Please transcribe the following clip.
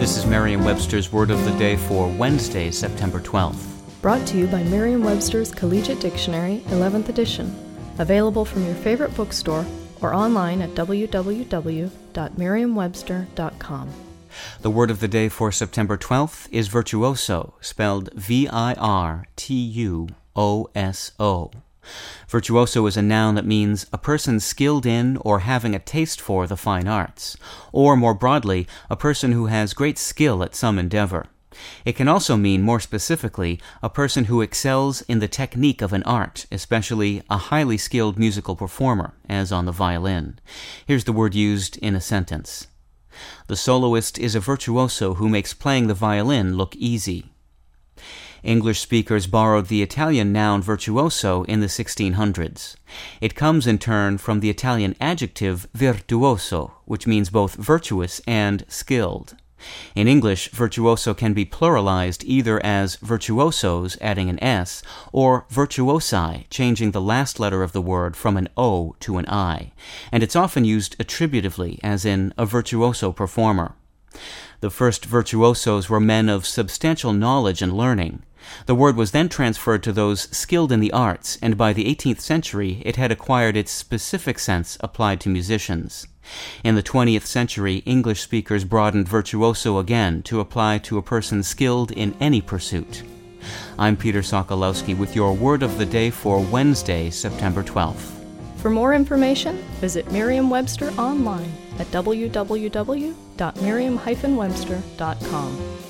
This is Merriam Webster's Word of the Day for Wednesday, September 12th. Brought to you by Merriam Webster's Collegiate Dictionary, 11th edition. Available from your favorite bookstore or online at www.merriam-webster.com. The word of the day for September 12th is virtuoso, spelled V I R T U O S O. Virtuoso is a noun that means a person skilled in or having a taste for the fine arts, or more broadly, a person who has great skill at some endeavor. It can also mean, more specifically, a person who excels in the technique of an art, especially a highly skilled musical performer, as on the violin. Here's the word used in a sentence. The soloist is a virtuoso who makes playing the violin look easy. English speakers borrowed the Italian noun virtuoso in the 1600s. It comes in turn from the Italian adjective virtuoso, which means both virtuous and skilled. In English, virtuoso can be pluralized either as virtuosos, adding an S, or virtuosi, changing the last letter of the word from an O to an I, and it's often used attributively, as in a virtuoso performer. The first virtuosos were men of substantial knowledge and learning. The word was then transferred to those skilled in the arts, and by the 18th century it had acquired its specific sense applied to musicians. In the 20th century, English speakers broadened virtuoso again to apply to a person skilled in any pursuit. I'm Peter Sokolowski with your word of the day for Wednesday, September 12th. For more information, visit Merriam-Webster online at www.merriam-webster.com.